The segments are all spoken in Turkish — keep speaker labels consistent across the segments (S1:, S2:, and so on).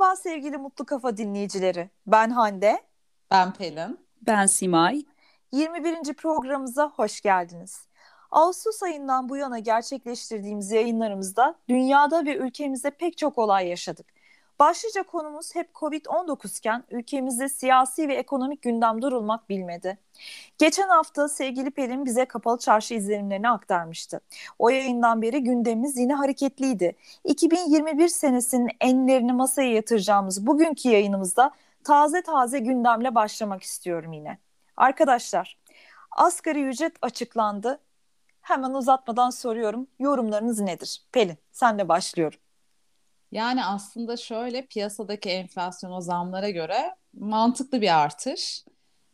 S1: Merhaba sevgili Mutlu Kafa dinleyicileri. Ben Hande.
S2: Ben Pelin.
S3: Ben Simay.
S1: 21. programımıza hoş geldiniz. Ağustos ayından bu yana gerçekleştirdiğimiz yayınlarımızda dünyada ve ülkemizde pek çok olay yaşadık. Başlıca konumuz hep Covid-19 iken ülkemizde siyasi ve ekonomik gündem durulmak bilmedi. Geçen hafta sevgili Pelin bize kapalı çarşı izlenimlerini aktarmıştı. O yayından beri gündemimiz yine hareketliydi. 2021 senesinin enlerini masaya yatıracağımız bugünkü yayınımızda taze taze gündemle başlamak istiyorum yine. Arkadaşlar, asgari ücret açıklandı. Hemen uzatmadan soruyorum. Yorumlarınız nedir? Pelin, senle başlıyorum.
S2: Yani aslında şöyle piyasadaki enflasyon o zamlara göre mantıklı bir artış.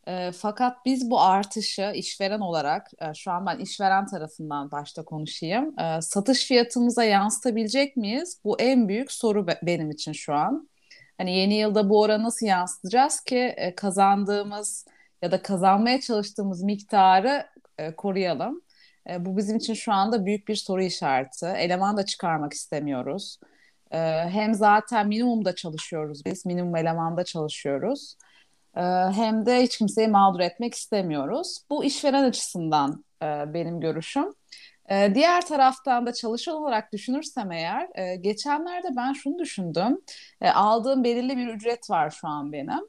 S2: E, fakat biz bu artışı işveren olarak, e, şu an ben işveren tarafından başta konuşayım, e, satış fiyatımıza yansıtabilecek miyiz? Bu en büyük soru be- benim için şu an. Hani yeni yılda bu oranı nasıl yansıtacağız ki e, kazandığımız ya da kazanmaya çalıştığımız miktarı e, koruyalım. E, bu bizim için şu anda büyük bir soru işareti. Eleman da çıkarmak istemiyoruz. E, hem zaten minimumda çalışıyoruz biz, minimum elemanda çalışıyoruz. E, hem de hiç kimseyi mağdur etmek istemiyoruz. Bu işveren açısından e, benim görüşüm. E, diğer taraftan da çalışan olarak düşünürsem eğer, e, geçenlerde ben şunu düşündüm. E, aldığım belirli bir ücret var şu an benim.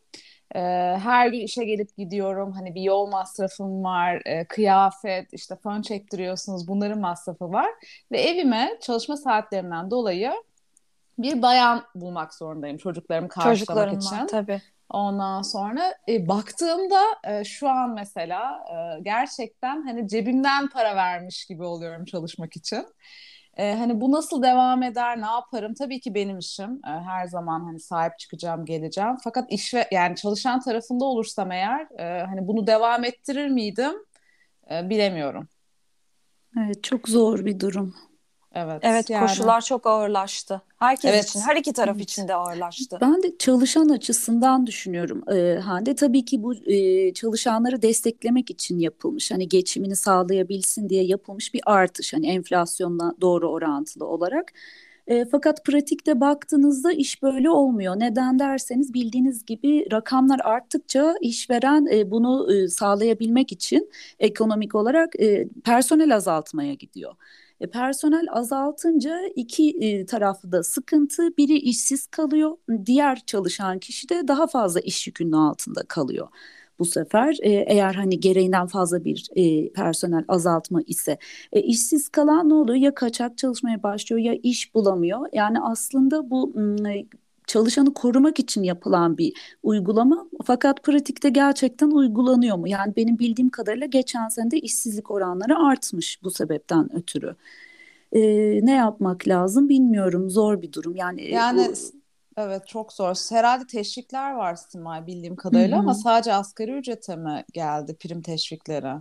S2: E, her gün işe gelip gidiyorum. Hani bir yol masrafım var, e, kıyafet, işte fön çektiriyorsunuz. Bunların masrafı var. Ve evime çalışma saatlerinden dolayı bir bayan bulmak zorundayım çocuklarımı karşılamak için.
S1: Tabii.
S2: Ondan sonra e, baktığımda e, şu an mesela e, gerçekten hani cebimden para vermiş gibi oluyorum çalışmak için. E, hani bu nasıl devam eder, ne yaparım? Tabii ki benim işim. E, her zaman hani sahip çıkacağım, geleceğim. Fakat iş ve yani çalışan tarafında olursam eğer e, hani bunu devam ettirir miydim? E, bilemiyorum.
S3: Evet, çok zor bir durum.
S1: Evet. Evet yani. koşullar çok ağırlaştı. Herkes evet. için, her iki taraf evet. için de ağırlaştı.
S3: Ben de çalışan açısından düşünüyorum. Ee, Hande tabii ki bu e, çalışanları desteklemek için yapılmış. Hani geçimini sağlayabilsin diye yapılmış bir artış. Hani enflasyonla doğru orantılı olarak. E, fakat pratikte baktığınızda iş böyle olmuyor. Neden derseniz bildiğiniz gibi rakamlar arttıkça işveren e, bunu e, sağlayabilmek için ekonomik olarak e, personel azaltmaya gidiyor. E, personel azaltınca iki e, taraflı da sıkıntı. Biri işsiz kalıyor, diğer çalışan kişi de daha fazla iş yükünün altında kalıyor. Bu sefer e, eğer hani gereğinden fazla bir e, personel azaltma ise e, işsiz kalan ne oluyor? Ya kaçak çalışmaya başlıyor ya iş bulamıyor. Yani aslında bu çalışanı korumak için yapılan bir uygulama fakat pratikte gerçekten uygulanıyor mu? Yani benim bildiğim kadarıyla geçen sene de işsizlik oranları artmış bu sebepten ötürü. Ee, ne yapmak lazım bilmiyorum zor bir durum yani.
S2: Yani bu... evet çok zor. Herhalde teşvikler var Simay bildiğim kadarıyla Hı-hı. ama sadece asgari ücrete mi geldi prim teşvikleri?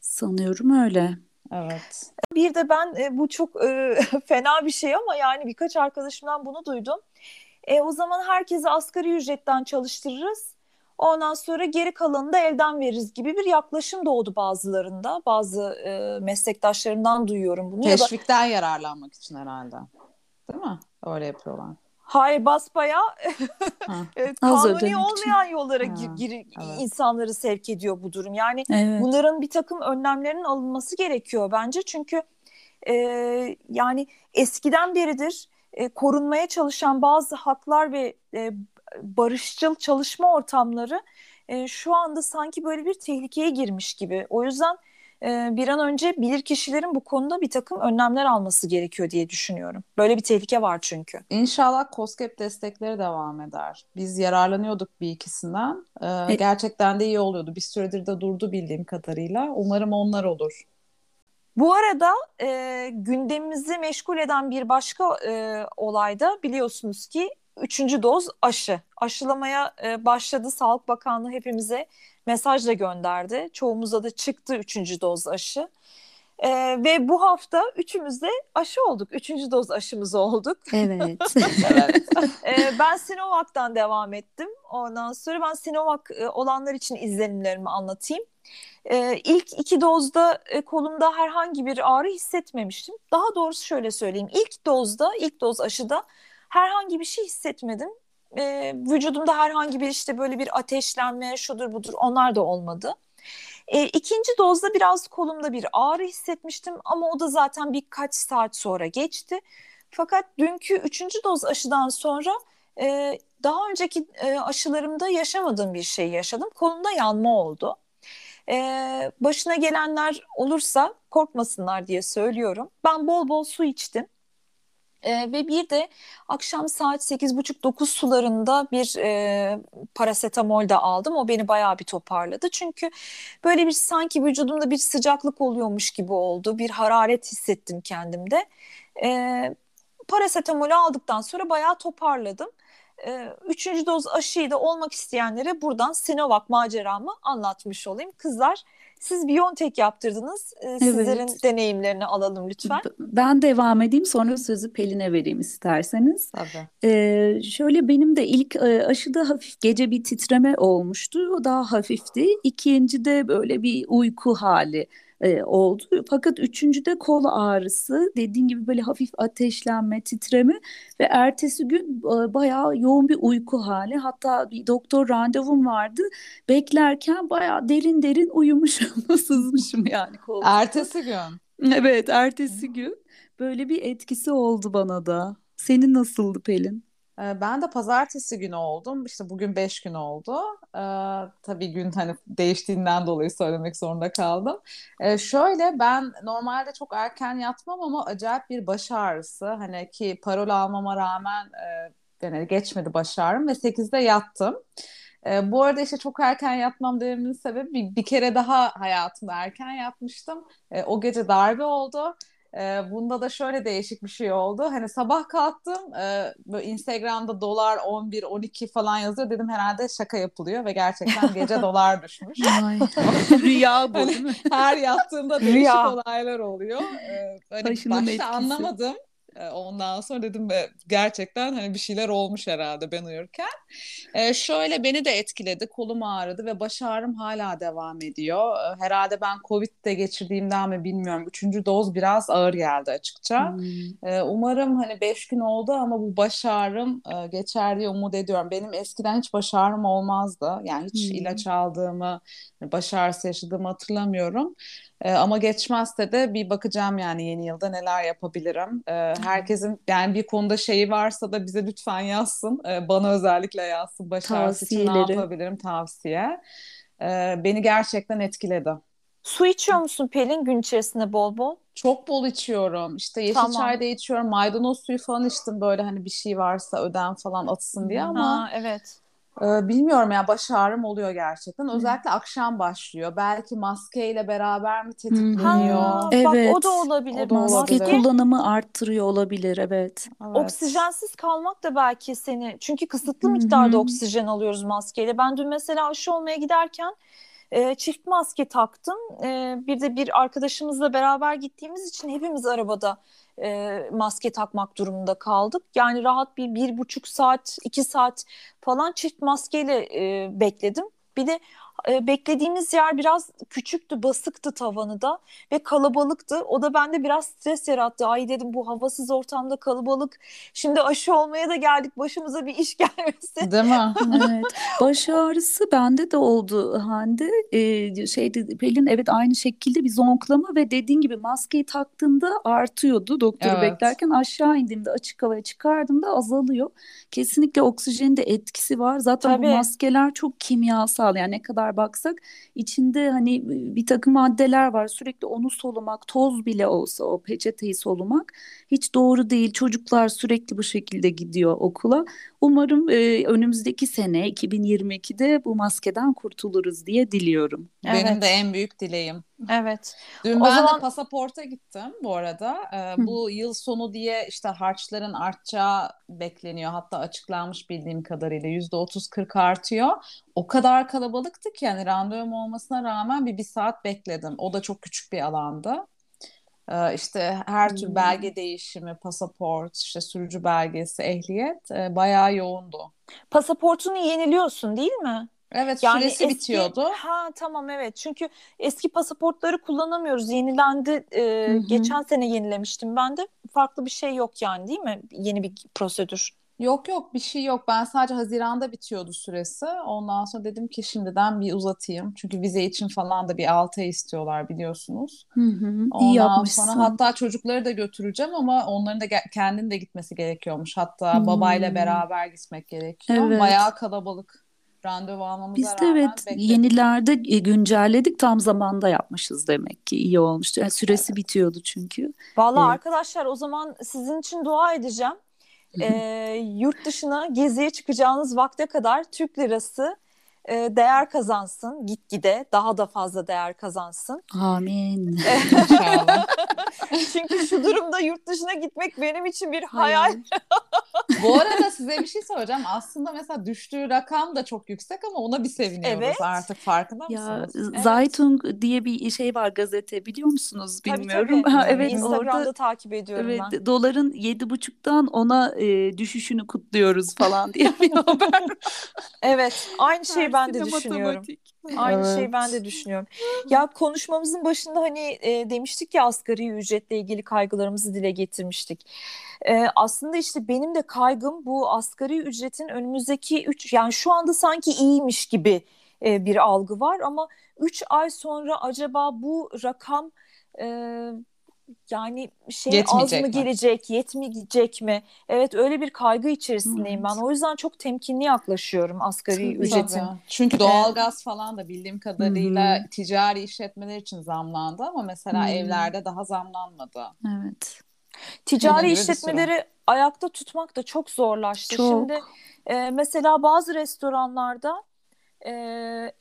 S3: Sanıyorum öyle.
S2: Evet.
S1: Bir de ben e, bu çok e, fena bir şey ama yani birkaç arkadaşımdan bunu duydum. E, o zaman herkesi asgari ücretten çalıştırırız. Ondan sonra geri kalanını da elden veririz gibi bir yaklaşım doğdu bazılarında. Bazı e, meslektaşlarımdan duyuyorum bunu.
S2: Teşvikten ya da... yararlanmak için herhalde. Değil mi? Öyle yapıyorlar.
S1: Hayır basbaya e, kanuni olmayan için. yollara gir, gir, evet. insanları sevk ediyor bu durum. Yani evet. bunların bir takım önlemlerin alınması gerekiyor bence. Çünkü e, yani eskiden beridir e, korunmaya çalışan bazı haklar ve e, barışçıl çalışma ortamları e, şu anda sanki böyle bir tehlikeye girmiş gibi. O yüzden e, bir an önce bilir kişilerin bu konuda bir takım önlemler alması gerekiyor diye düşünüyorum. Böyle bir tehlike var çünkü.
S2: İnşallah COSGAP destekleri devam eder. Biz yararlanıyorduk bir ikisinden. Ee, gerçekten de iyi oluyordu. Bir süredir de durdu bildiğim kadarıyla. Umarım onlar olur.
S1: Bu arada e, gündemimizi meşgul eden bir başka e, olayda biliyorsunuz ki üçüncü doz aşı. Aşılamaya e, başladı Sağlık Bakanlığı hepimize mesaj da gönderdi. Çoğumuza da çıktı üçüncü doz aşı. E, ve bu hafta üçümüz de aşı olduk. Üçüncü doz aşımız olduk.
S3: Evet.
S1: evet. E, ben Sinovac'tan devam ettim. Ondan sonra ben Sinovac e, olanlar için izlenimlerimi anlatayım. Ee, ilk iki dozda e, kolumda herhangi bir ağrı hissetmemiştim. Daha doğrusu şöyle söyleyeyim. İlk dozda, ilk doz aşıda herhangi bir şey hissetmedim. E, vücudumda herhangi bir işte böyle bir ateşlenme şudur budur onlar da olmadı. E, ikinci dozda biraz kolumda bir ağrı hissetmiştim ama o da zaten birkaç saat sonra geçti. Fakat dünkü üçüncü doz aşıdan sonra e, daha önceki e, aşılarımda yaşamadığım bir şey yaşadım. Kolumda yanma oldu. E, başına gelenler olursa korkmasınlar diye söylüyorum. Ben bol bol su içtim. E, ve bir de akşam saat 8.30-9 sularında bir e, parasetamol da aldım. O beni bayağı bir toparladı. Çünkü böyle bir sanki vücudumda bir sıcaklık oluyormuş gibi oldu. Bir hararet hissettim kendimde. E, parasetamolü aldıktan sonra bayağı toparladım. E, üçüncü doz aşıyı da olmak isteyenlere buradan Sinovac maceramı anlatmış olayım. Kızlar siz Biontech yaptırdınız. Ee, sizlerin evet. deneyimlerini alalım lütfen.
S3: Ben devam edeyim sonra sözü Pelin'e vereyim isterseniz.
S2: Tabii.
S3: Ee, şöyle benim de ilk e, aşıda hafif gece bir titreme olmuştu. O daha hafifti. İkinci de böyle bir uyku hali e, oldu. Fakat üçüncüde kol ağrısı, dediğin gibi böyle hafif ateşlenme, titreme ve ertesi gün e, bayağı yoğun bir uyku hali. Hatta bir doktor randevum vardı. Beklerken bayağı derin derin uyumuşum, sızmışım yani koltukta.
S2: Ertesi gün.
S3: Evet, ertesi gün böyle bir etkisi oldu bana da. Senin nasıldı Pelin?
S2: Ben de pazartesi günü oldum. İşte bugün beş gün oldu. Ee, tabii gün hani değiştiğinden dolayı söylemek zorunda kaldım. Ee, şöyle ben normalde çok erken yatmam ama acayip bir baş ağrısı. Hani ki parol almama rağmen e, yani geçmedi baş ağrım ve 8'de yattım. E, bu arada işte çok erken yatmam dememin sebebi bir, bir kere daha hayatımda erken yatmıştım. E, o gece darbe oldu. E, bunda da şöyle değişik bir şey oldu. Hani sabah kalktım e, böyle Instagram'da dolar 11 12 falan yazıyor. Dedim herhalde şaka yapılıyor ve gerçekten gece dolar düşmüş.
S3: Rüya bu
S2: hani
S3: değil mi?
S2: Her yattığımda değişik Rüya. olaylar oluyor. Ee, hani başta etkisi. anlamadım. Ee, ondan sonra dedim gerçekten hani bir şeyler olmuş herhalde ben uyurken. Ee, şöyle beni de etkiledi. Kolum ağrıdı ve baş ağrım hala devam ediyor. Ee, herhalde ben Covid'de geçirdiğimden mi bilmiyorum. Üçüncü doz biraz ağır geldi açıkça. Hmm. Ee, umarım hani beş gün oldu ama bu baş ağrım e, geçer diye umut ediyorum. Benim eskiden hiç baş ağrım olmazdı. Yani hiç hmm. ilaç aldığımı, baş ağrısı yaşadığımı hatırlamıyorum. E, ama geçmezse de bir bakacağım yani yeni yılda neler yapabilirim. E, herkesin yani bir konuda şeyi varsa da bize lütfen yazsın. E, bana özellikle yazsın. Başarısı için ne yapabilirim tavsiye. E, beni gerçekten etkiledi.
S1: Su içiyor musun Pelin gün içerisinde bol bol?
S2: Çok bol içiyorum. İşte yeşil tamam. çay da içiyorum. Maydanoz suyu falan içtim böyle hani bir şey varsa ödem falan atsın diye ama.
S1: Ha, evet.
S2: Ee, bilmiyorum ya baş ağrım oluyor gerçekten. Özellikle akşam başlıyor. Belki maskeyle beraber mi tetikleniyor? Ha,
S3: evet. Bak
S1: o da olabilir.
S3: O da Maske olabilir. kullanımı arttırıyor olabilir evet.
S1: evet. Oksijensiz kalmak da belki seni çünkü kısıtlı miktarda oksijen alıyoruz maskeyle. Ben dün mesela aşı olmaya giderken e, çift maske taktım. E, bir de bir arkadaşımızla beraber gittiğimiz için hepimiz arabada e, maske takmak durumunda kaldık. Yani rahat bir bir buçuk saat, iki saat falan çift maskeyle e, bekledim. Bir de e, beklediğimiz yer biraz küçüktü, basıktı tavanı da ve kalabalıktı. O da bende biraz stres yarattı. Ay dedim bu havasız ortamda kalabalık. Şimdi aşı olmaya da geldik. Başımıza bir iş gelmesin.
S2: Değil mi?
S3: evet. Baş ağrısı bende de oldu Hande. Ee, şeydi Pelin evet aynı şekilde bir zonklama ve dediğin gibi maskeyi taktığında artıyordu. Doktoru evet. beklerken aşağı indiğimde açık havaya çıkardığımda azalıyor. Kesinlikle oksijenin de etkisi var. Zaten Tabii. bu maskeler çok kimyasal yani ne kadar baksak içinde hani bir takım maddeler var. Sürekli onu solumak, toz bile olsa o peçeteyi solumak hiç doğru değil. Çocuklar sürekli bu şekilde gidiyor okula. Umarım e, önümüzdeki sene 2022'de bu maskeden kurtuluruz diye diliyorum.
S2: Benim evet. de en büyük dileğim.
S1: Evet.
S2: Dün o ben zaman... de pasaporta gittim bu arada. Ee, bu yıl sonu diye işte harçların artacağı bekleniyor. Hatta açıklanmış bildiğim kadarıyla yüzde otuz kırk artıyor. O kadar kalabalıktı ki yani randevum olmasına rağmen bir bir saat bekledim. O da çok küçük bir alandı. Ee, işte her tür belge değişimi, pasaport, işte sürücü belgesi, ehliyet e, bayağı yoğundu.
S1: Pasaportunu yeniliyorsun değil mi?
S2: Evet yani süresi eski, bitiyordu.
S1: Ha tamam evet çünkü eski pasaportları kullanamıyoruz. Yenilendi e, geçen sene yenilemiştim ben de. Farklı bir şey yok yani değil mi? Yeni bir prosedür.
S2: Yok yok bir şey yok. Ben sadece Haziran'da bitiyordu süresi. Ondan sonra dedim ki şimdiden bir uzatayım. Çünkü vize için falan da bir 6 ay istiyorlar biliyorsunuz.
S3: Hı hı. Ondan İyi yapmışsın. sonra
S2: hatta çocukları da götüreceğim ama onların da kendin de gitmesi gerekiyormuş. Hatta hmm. babayla beraber gitmek gerekiyor. Evet. Bayağı kalabalık randevu almamıza
S3: Biz de evet bekledik. yenilerde e, güncelledik tam zamanda yapmışız demek ki iyi olmuştu. Yani süresi bitiyordu çünkü.
S1: Vallahi evet. arkadaşlar o zaman sizin için dua edeceğim e, yurt dışına geziye çıkacağınız vakte kadar Türk lirası e, değer kazansın gitgide daha da fazla değer kazansın.
S3: Amin.
S1: İnşallah. Çünkü şu durumda yurt dışına gitmek benim için bir hayal.
S2: Bu arada size bir şey soracağım. Aslında mesela düştüğü rakam da çok yüksek ama ona bir seviniyoruz evet. artık farkında ya, mısınız?
S3: Evet. Zeitung diye bir şey var gazete biliyor musunuz bilmiyorum.
S1: Tabii, tabii. evet Instagram'da orada, takip ediyorum
S3: evet,
S1: ben.
S3: Doların yedi buçuktan ona e, düşüşünü kutluyoruz falan diye bir haber.
S1: evet aynı şeyi ben de düşünüyorum. Matematik. Aynı evet. şeyi ben de düşünüyorum. Ya konuşmamızın başında hani e, demiştik ya asgari ücretle ilgili kaygılarımızı dile getirmiştik. E, aslında işte benim de kaygım bu asgari ücretin önümüzdeki üç yani şu anda sanki iyiymiş gibi e, bir algı var ama üç ay sonra acaba bu rakam e, yani şey az mı mi? gelecek, yetmeyecek mi? Evet öyle bir kaygı içerisindeyim evet. ben. O yüzden çok temkinli yaklaşıyorum asgari Tabii. ücretin.
S2: Çünkü doğalgaz falan da bildiğim kadarıyla Hı-hı. ticari işletmeler için zamlandı ama mesela Hı-hı. evlerde daha zamlanmadı.
S3: Evet.
S1: Ticari işletmeleri ayakta tutmak da çok zorlaştı. Çok. Şimdi e, mesela bazı restoranlarda e,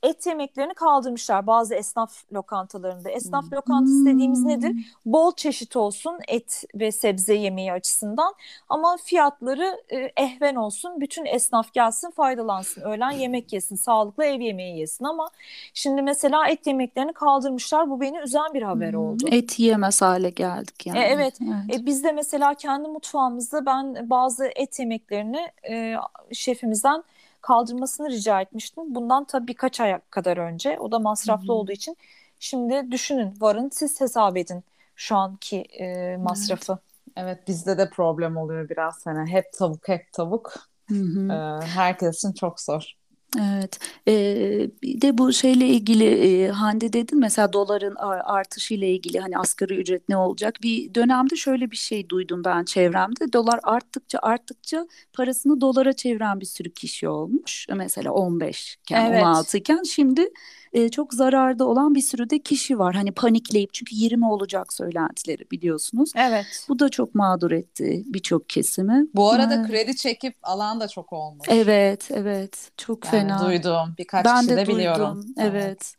S1: et yemeklerini kaldırmışlar bazı esnaf lokantalarında. Esnaf hmm. lokantası dediğimiz nedir? Bol çeşit olsun et ve sebze yemeği açısından ama fiyatları e, ehven olsun. Bütün esnaf gelsin faydalansın. Öğlen yemek yesin, sağlıklı ev yemeği yesin ama şimdi mesela et yemeklerini kaldırmışlar. Bu beni üzen bir haber hmm. oldu.
S3: Et yiyemez hale geldik yani.
S1: E, evet. evet. E, biz de mesela kendi mutfağımızda ben bazı et yemeklerini e, şefimizden kaldırmasını rica etmiştim. Bundan tabii birkaç ay kadar önce. O da masraflı Hı-hı. olduğu için. Şimdi düşünün varın siz hesap edin şu anki e, masrafı.
S2: Evet. evet bizde de problem oluyor biraz hani hep tavuk hep tavuk. Hı Ee, herkes için çok zor.
S3: Evet. Ee, bir de bu şeyle ilgili e, Hande dedin mesela doların artışı ile ilgili hani asgari ücret ne olacak? Bir dönemde şöyle bir şey duydum ben çevremde. Dolar arttıkça arttıkça parasını dolara çeviren bir sürü kişi olmuş. Mesela 15 iken evet. 16 iken şimdi e, çok zararda olan bir sürü de kişi var. Hani panikleyip çünkü 20 olacak söylentileri biliyorsunuz.
S1: Evet.
S3: Bu da çok mağdur etti birçok kesimi.
S2: Bu arada evet. kredi çekip alan da çok olmuş.
S3: Evet, evet. Çok yani fena.
S2: Duydum. Birkaç ben kişi de, de biliyorum.
S3: Evet. evet.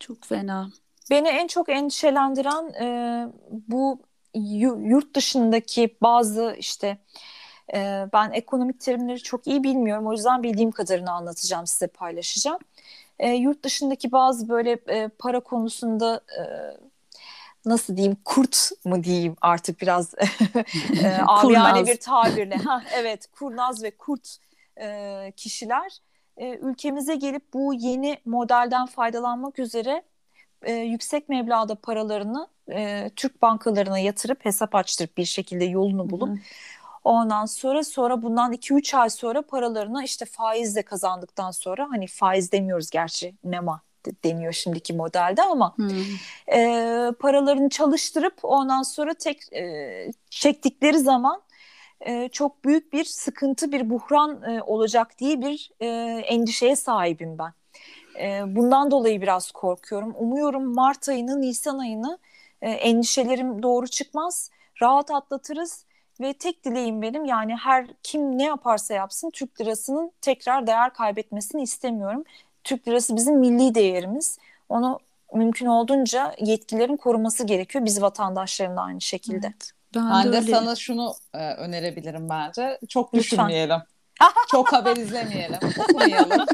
S3: Çok fena.
S1: Beni en çok endişelendiren e, bu yurt dışındaki bazı işte e, ben ekonomik terimleri çok iyi bilmiyorum. O yüzden bildiğim kadarını anlatacağım size paylaşacağım e, yurt dışındaki bazı böyle e, para konusunda e, nasıl diyeyim kurt mu diyeyim artık biraz e, amiyane bir tabirle. ha, evet kurnaz ve kurt e, kişiler. E, ülkemize gelip bu yeni modelden faydalanmak üzere e, yüksek meblağda paralarını e, Türk bankalarına yatırıp hesap açtırıp bir şekilde yolunu bulup Hı-hı Ondan sonra sonra bundan 2-3 ay sonra paralarını işte faizle kazandıktan sonra hani faiz demiyoruz gerçi nema deniyor şimdiki modelde ama hmm. e, paralarını çalıştırıp ondan sonra tek e, çektikleri zaman e, çok büyük bir sıkıntı bir buhran e, olacak diye bir e, endişeye sahibim ben. E, bundan dolayı biraz korkuyorum. Umuyorum Mart ayını Nisan ayını e, endişelerim doğru çıkmaz. Rahat atlatırız ve tek dileğim benim yani her kim ne yaparsa yapsın Türk lirasının tekrar değer kaybetmesini istemiyorum. Türk lirası bizim milli değerimiz. Onu mümkün olduğunca yetkililerin koruması gerekiyor. Biz vatandaşların da aynı şekilde. Evet,
S2: ben, ben de, de sana şunu e, önerebilirim bence. Çok düşünmeyelim. Çok haber izlemeyelim. Okumayalım.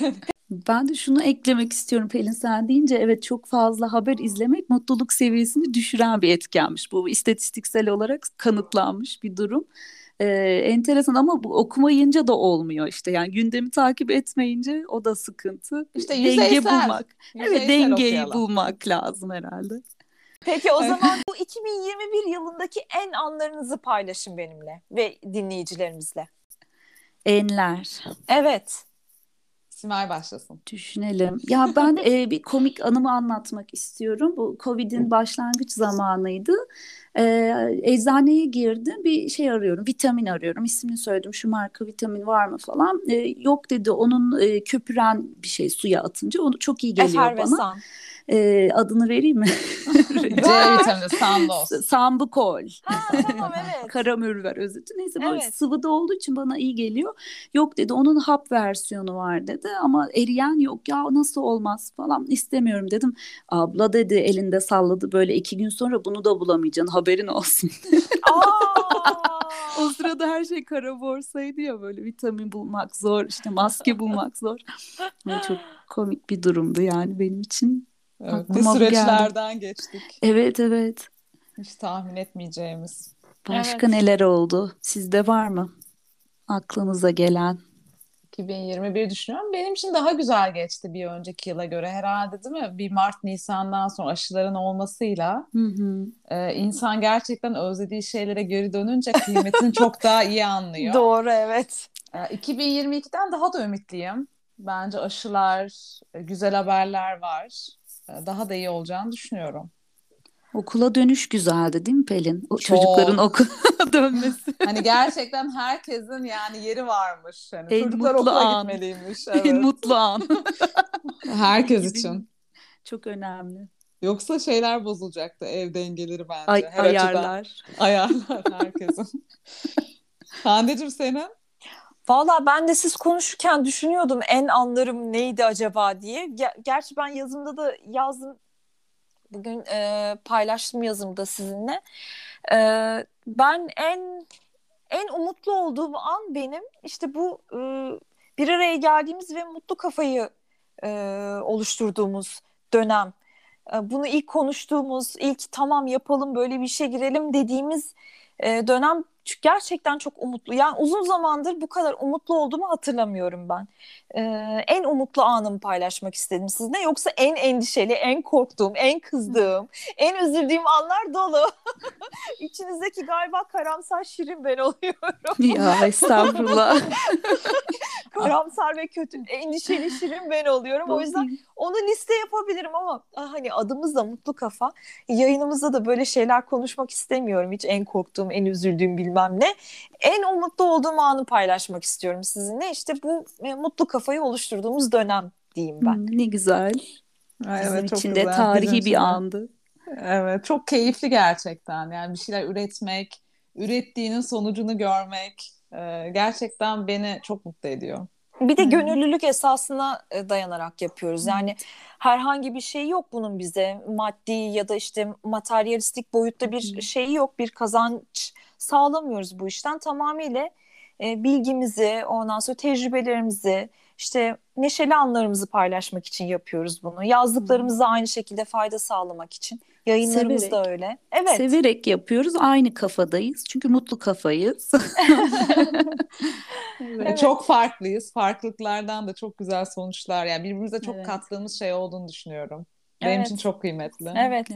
S3: Ben de şunu eklemek istiyorum Pelin sen deyince evet çok fazla haber izlemek mutluluk seviyesini düşüren bir etkenmiş. Bu istatistiksel olarak kanıtlanmış bir durum. Ee, enteresan ama bu okumayınca da olmuyor işte. Yani gündemi takip etmeyince o da sıkıntı.
S2: İşte
S3: Denge
S2: yüzeysel.
S3: bulmak.
S2: Yüzeysel
S3: Evet dengeyi
S2: okuyalım.
S3: bulmak lazım herhalde.
S1: Peki o zaman bu 2021 yılındaki en anlarınızı paylaşın benimle ve dinleyicilerimizle.
S3: Enler.
S1: Evet.
S2: Simay başlasın.
S3: Düşünelim. Ya ben e, bir komik anımı anlatmak istiyorum. Bu Covid'in başlangıç zamanıydı. E, eczaneye girdim. Bir şey arıyorum. Vitamin arıyorum. İsmini söyledim. Şu marka vitamin var mı falan. E, yok dedi. Onun e, köpüren bir şey suya atınca. Onu çok iyi geliyor bana. E, adını vereyim mi?
S2: C vitamini Sandoz.
S3: Sambukol.
S1: Ha tamam evet.
S3: Karamürver özütü. Neyse böyle
S1: Evet.
S3: sıvıda olduğu için bana iyi geliyor. Yok dedi onun hap versiyonu var dedi ama eriyen yok ya nasıl olmaz falan istemiyorum dedim. Abla dedi elinde salladı böyle iki gün sonra bunu da bulamayacaksın haberin olsun.
S1: Aa!
S3: o sırada her şey kara borsaydı ya böyle vitamin bulmak zor işte maske bulmak zor. Yani çok komik bir durumdu yani benim için.
S2: Evet, ne
S3: Aklıma bu geldi.
S2: süreçlerden geçtik.
S3: Evet evet.
S2: Hiç tahmin etmeyeceğimiz.
S3: Başka
S1: Evet.
S3: neler oldu? Sizde var mı? Aklınıza gelen.
S2: 2021 düşünüyorum. Benim için daha güzel geçti bir önceki yıla göre herhalde değil mi? Bir Mart Nisan'dan sonra aşıların olmasıyla
S3: Hı hı.
S2: e, insan gerçekten özlediği şeylere geri dönünce kıymetini çok daha iyi anlıyor.
S1: Doğru evet.
S2: E, 2022'den daha da ümitliyim. Bence aşılar, e, güzel haberler var. Daha da iyi olacağını düşünüyorum.
S3: Okula dönüş güzeldi değil mi Pelin? O
S2: Çok.
S3: çocukların okula dönmesi.
S2: Hani gerçekten herkesin yani yeri varmış. Yani
S3: En
S2: çocuklar
S3: mutlu
S2: okula
S3: an.
S2: gitmeliymiş.
S3: En
S2: Evet.
S3: mutlu an.
S2: Herkes için.
S3: Çok önemli.
S2: Yoksa şeyler bozulacaktı ev dengeleri bence.
S3: Ay,
S2: Her açıdan.
S3: ayarlar.
S2: Ayarlar herkesin. Hande'cim senin?
S1: Valla ben de siz konuşurken düşünüyordum en anlarım neydi acaba diye. Ger- Gerçi ben yazımda da yazdım. Bugün e, paylaştım yazımda sizinle. E, ben en en umutlu olduğum an benim işte bu e, bir araya geldiğimiz ve mutlu kafayı e, oluşturduğumuz dönem. E, bunu ilk konuştuğumuz, ilk tamam yapalım böyle bir işe girelim dediğimiz e, dönem ç- gerçekten çok umutlu. Yani uzun zamandır bu kadar umutlu olduğumu hatırlamıyorum ben. E, en umutlu anımı paylaşmak istedim sizinle. Yoksa en endişeli, en korktuğum, en kızdığım, en üzüldüğüm anlar dolu. İçinizdeki galiba karamsar şirin ben oluyorum.
S3: Ya estağfurullah.
S1: karamsar ve kötü, endişeli şirin ben oluyorum. O yüzden onu liste yapabilirim ama ah, hani adımız da mutlu kafa. Yayınımızda da böyle şeyler konuşmak istemiyorum. Hiç en korktuğum, en üzüldüğüm bilmem ne. En umutlu olduğum anı paylaşmak istiyorum sizinle. İşte bu e, mutlu kafayı oluşturduğumuz dönem diyeyim ben.
S3: Hmm, ne güzel. Bizim
S2: çok
S3: için de
S2: güzel.
S3: tarihi
S2: Bizim
S3: bir andı.
S2: Evet, çok keyifli gerçekten. Yani bir şeyler üretmek, ürettiğinin sonucunu görmek e, gerçekten beni çok mutlu ediyor.
S1: Bir de gönüllülük esasına e, dayanarak yapıyoruz. Yani herhangi bir şey yok bunun bize. Maddi ya da işte materyalistik boyutta bir şeyi yok, bir kazanç sağlamıyoruz bu işten. Tamamıyla e, bilgimizi, ondan sonra tecrübelerimizi, işte neşeli anlarımızı paylaşmak için yapıyoruz bunu. Yazdıklarımıza aynı şekilde fayda sağlamak için. Yayınlarımız da
S3: Severek.
S1: öyle. Evet.
S3: Severek yapıyoruz. Aynı kafadayız. Çünkü mutlu kafayız.
S2: E,
S1: Evet.
S2: Çok farklıyız. Farklılıklardan da çok güzel sonuçlar. Yani birbirimize çok
S3: Evet.
S2: kattığımız şey olduğunu düşünüyorum. Benim
S1: Evet.
S2: için çok kıymetli.
S1: Evet.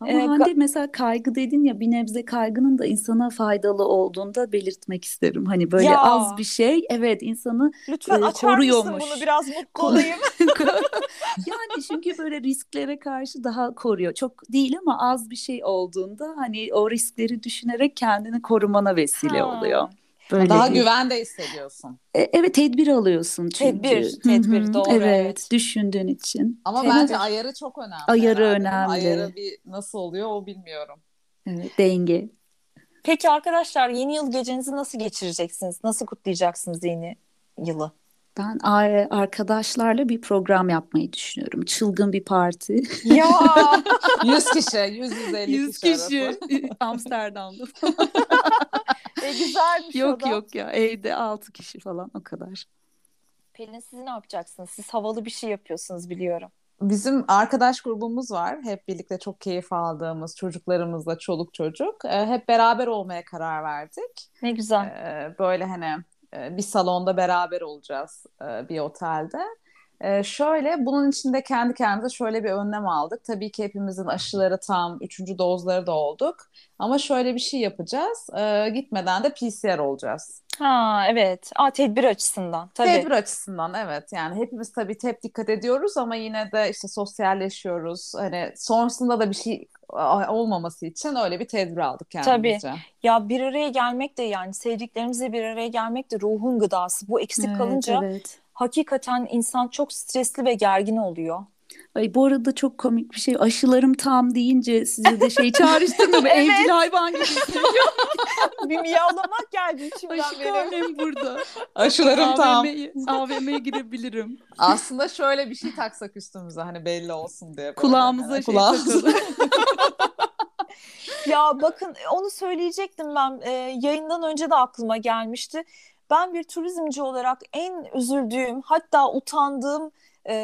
S3: Ama
S1: Ee,
S3: Hande mesela kaygı dedin ya bir nebze kaygının da insana faydalı olduğunu da belirtmek isterim. Hani böyle
S1: Ya.
S3: az bir şey evet insanı
S1: Lütfen
S3: e,
S1: açar mısın bunu biraz mutlu olayım.
S3: yani çünkü böyle risklere karşı daha koruyor. Çok değil ama az bir şey olduğunda hani o riskleri düşünerek kendini korumana vesile
S1: Ha.
S3: oluyor. Böyle
S2: Daha
S3: bir-
S2: güvende hissediyorsun.
S3: E, evet tedbir alıyorsun çünkü.
S1: Tedbir, tedbir,
S3: hı,
S1: doğru,
S3: Evet,
S1: evet.
S3: düşündüğün için.
S2: Ama
S1: Tedbir.
S2: bence ayarı çok önemli.
S3: Ayarı
S2: herhalde,
S3: önemli.
S2: Ayarı bir nasıl oluyor o bilmiyorum.
S3: Evet, denge.
S1: Peki arkadaşlar yeni yıl gecenizi nasıl geçireceksiniz? Nasıl kutlayacaksınız yeni yılı?
S3: Ben arkadaşlarla bir program yapmayı düşünüyorum. Çılgın bir parti.
S1: Ya
S2: 100 kişi, 100-150
S3: 100
S2: kişi,
S3: kişi. Amsterdam'da.
S1: E, güzelmiş o
S3: yok
S1: da.
S3: yok ya evde 6 kişi falan o kadar.
S1: Pelin siz ne yapacaksınız? Siz havalı bir şey yapıyorsunuz biliyorum.
S2: bizim arkadaş grubumuz var. Hep birlikte çok keyif aldığımız çocuklarımızla çoluk çocuk. E, hep beraber olmaya karar verdik.
S1: Ne güzel.
S2: E, böyle hani e, bir salonda beraber olacağız bir otelde. E, şöyle bunun içinde kendi kendimize şöyle bir önlem aldık. Tabii ki hepimizin aşıları tam, üçüncü dozları da olduk. Ama şöyle bir şey yapacağız. E, gitmeden de PCR olacağız.
S1: Ha evet. Aa, tedbir açısından. Tabii.
S2: Tedbir açısından evet. Yani hepimiz tabii hep dikkat ediyoruz ama yine de işte sosyalleşiyoruz. Hani sonrasında da bir şey olmaması için öyle bir tedbir aldık kendimizce.
S1: Tabii. Ya bir araya gelmek de yani sevdiklerimizle bir araya gelmek de ruhun gıdası. Bu eksik
S3: Evet,
S1: kalınca
S3: evet.
S1: Hakikaten insan çok stresli ve gergin oluyor.
S3: Ay bu arada çok komik bir şey. Aşılarım tam deyince size de şey çağrıştırmıyor mu?
S1: Evet.
S3: Evcil hayvan gibi
S1: bir miyavlamak geldi içimden
S3: Aşı
S1: benim.
S3: burada.
S2: Aşılarım tam.
S3: AVM'ye, girebilirim.
S2: Aslında şöyle bir şey taksak üstümüze hani belli olsun diye. böyle.
S3: Kulağımıza
S2: Yani
S3: şey
S2: kulağımıza-.
S1: Ya bakın onu söyleyecektim ben Ee, yayından önce de aklıma gelmişti. Ben bir turizmci olarak en üzüldüğüm hatta utandığım e,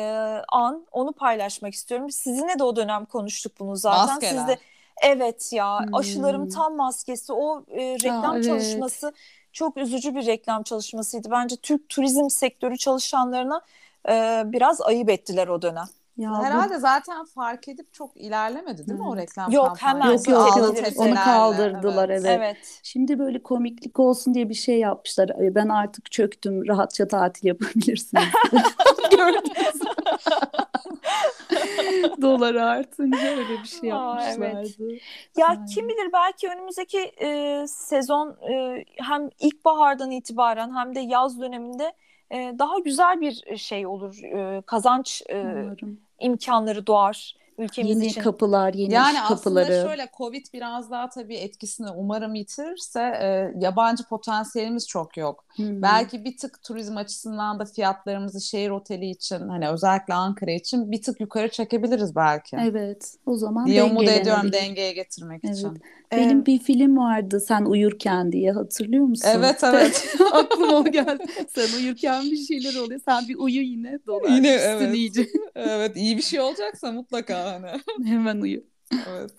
S1: an onu paylaşmak istiyorum. Sizinle de o dönem konuştuk bunu zaten.
S2: Maskeler.
S1: Siz de evet ya
S3: Hmm.
S1: aşılarım tam maskesi o e, reklam
S3: evet.
S1: çalışması çok üzücü bir reklam çalışmasıydı. Bence Türk turizm sektörü çalışanlarına e, biraz ayıp ettiler o dönem.
S3: Ya bu-
S2: Herhalde zaten fark edip çok ilerlemedi değil mi o
S3: Evet.
S2: reklam
S1: Yok,
S2: kampanyası?
S1: hemen
S3: Yok yok onu kaldırdılar evet.
S1: Evet.
S3: Şimdi böyle komiklik olsun diye bir şey yapmışlar. Ben artık çöktüm rahatça tatil yapabilirsiniz. Gördünüz mü? Dolar artınca öyle bir şey
S1: Aa, evet.
S3: yapmışlardı.
S1: Ya
S3: Aynen.
S1: kim bilir belki önümüzdeki e, sezon e, hem ilkbahardan itibaren hem de yaz döneminde e, daha güzel bir şey olur. E, kazanç e,
S3: Umarım.
S1: imkanları doğar ülkemiz
S3: Yeni
S1: için.
S3: kapılar, yeni
S2: Yani
S3: iş
S2: aslında
S3: kapıları.
S2: şöyle Covid biraz daha tabii etkisini umarım yitirirse e, yabancı potansiyelimiz çok yok.
S3: Hmm.
S2: Belki bir tık turizm açısından da fiyatlarımızı şehir oteli için hani özellikle Ankara için bir tık yukarı çekebiliriz belki.
S3: Evet, o zaman
S2: diye umut ediyorum dengeye getirmek
S3: Evet.
S2: için.
S3: Benim
S1: Ee,
S3: bir film vardı Sen Uyurken diye hatırlıyor musun?
S2: Evet, evet.
S3: Aklıma o geldi. Sen uyurken bir şeyler oluyor. Sen bir uyu yine dolar
S2: Yine, evet.
S3: iyice.
S2: evet iyi bir şey olacaksa mutlaka hani.
S3: Hemen uyu.
S2: Evet.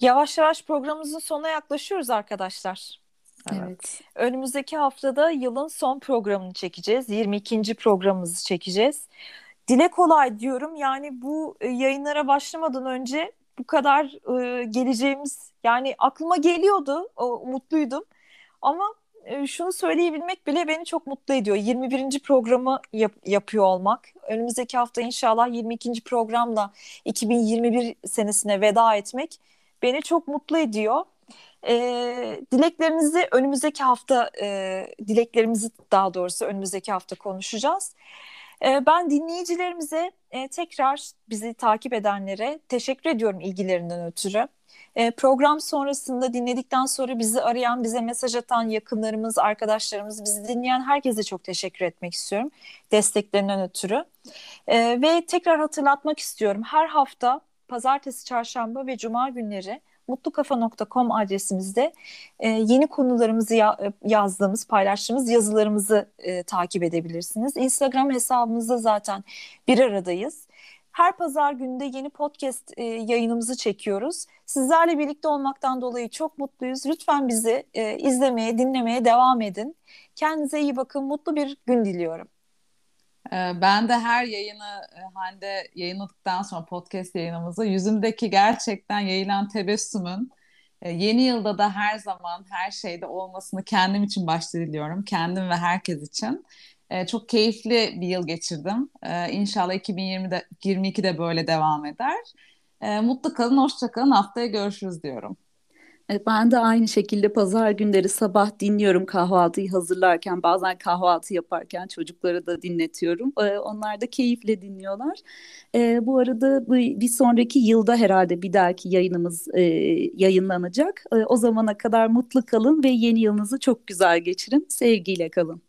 S1: Yavaş yavaş programımızın sonuna yaklaşıyoruz arkadaşlar.
S3: Evet.
S1: Önümüzdeki haftada yılın son programını çekeceğiz. 22. programımızı çekeceğiz. Dile kolay diyorum. Yani bu e, yayınlara başlamadan önce bu kadar e, geleceğimiz yani aklıma geliyordu. O, umutluydum. Ama şunu söyleyebilmek bile beni çok mutlu ediyor. 21. programı yap- yapıyor olmak. Önümüzdeki hafta inşallah 22. programla 2021 senesine veda etmek beni çok mutlu ediyor. E, dileklerinizi önümüzdeki hafta e, dileklerimizi daha doğrusu önümüzdeki hafta konuşacağız. E, ben dinleyicilerimize e, tekrar bizi takip edenlere teşekkür ediyorum ilgilerinden ötürü. E, program sonrasında dinledikten sonra bizi arayan, bize mesaj atan yakınlarımız, arkadaşlarımız, bizi dinleyen herkese çok teşekkür etmek istiyorum desteklerinden ötürü. E, ve tekrar hatırlatmak istiyorum. Her hafta pazartesi, çarşamba ve cuma günleri mutlukafa.com adresimizde e, yeni konularımızı ya- e, yazdığımız, paylaştığımız yazılarımızı e, takip edebilirsiniz. Instagram hesabımızda zaten bir aradayız. Her pazar günde yeni podcast e, yayınımızı çekiyoruz. Sizlerle birlikte olmaktan dolayı çok mutluyuz. Lütfen bizi e, izlemeye, dinlemeye devam edin. Kendinize iyi bakın. Mutlu bir gün diliyorum.
S2: Ee, Ben de her yayını e, Hande yayınladıktan sonra podcast yayınımızı yüzümdeki gerçekten yayılan tebessümün e, yeni yılda da her zaman her şeyde olmasını kendim için başta diliyorum. Kendim ve herkes için. E, Çok keyifli bir yıl geçirdim. İnşallah 2020'de 22'de böyle devam eder. Mutlu kalın, hoşça kalın. Haftaya görüşürüz diyorum.
S3: E, Ben de aynı şekilde pazar günleri sabah dinliyorum kahvaltıyı hazırlarken bazen kahvaltı yaparken çocuklara da dinletiyorum. E, Onlar da keyifle dinliyorlar. E, Bu arada bir sonraki yılda herhalde bir dahaki yayınımız yayınlanacak. O zamana kadar mutlu kalın ve yeni yılınızı çok güzel geçirin. Sevgiyle kalın.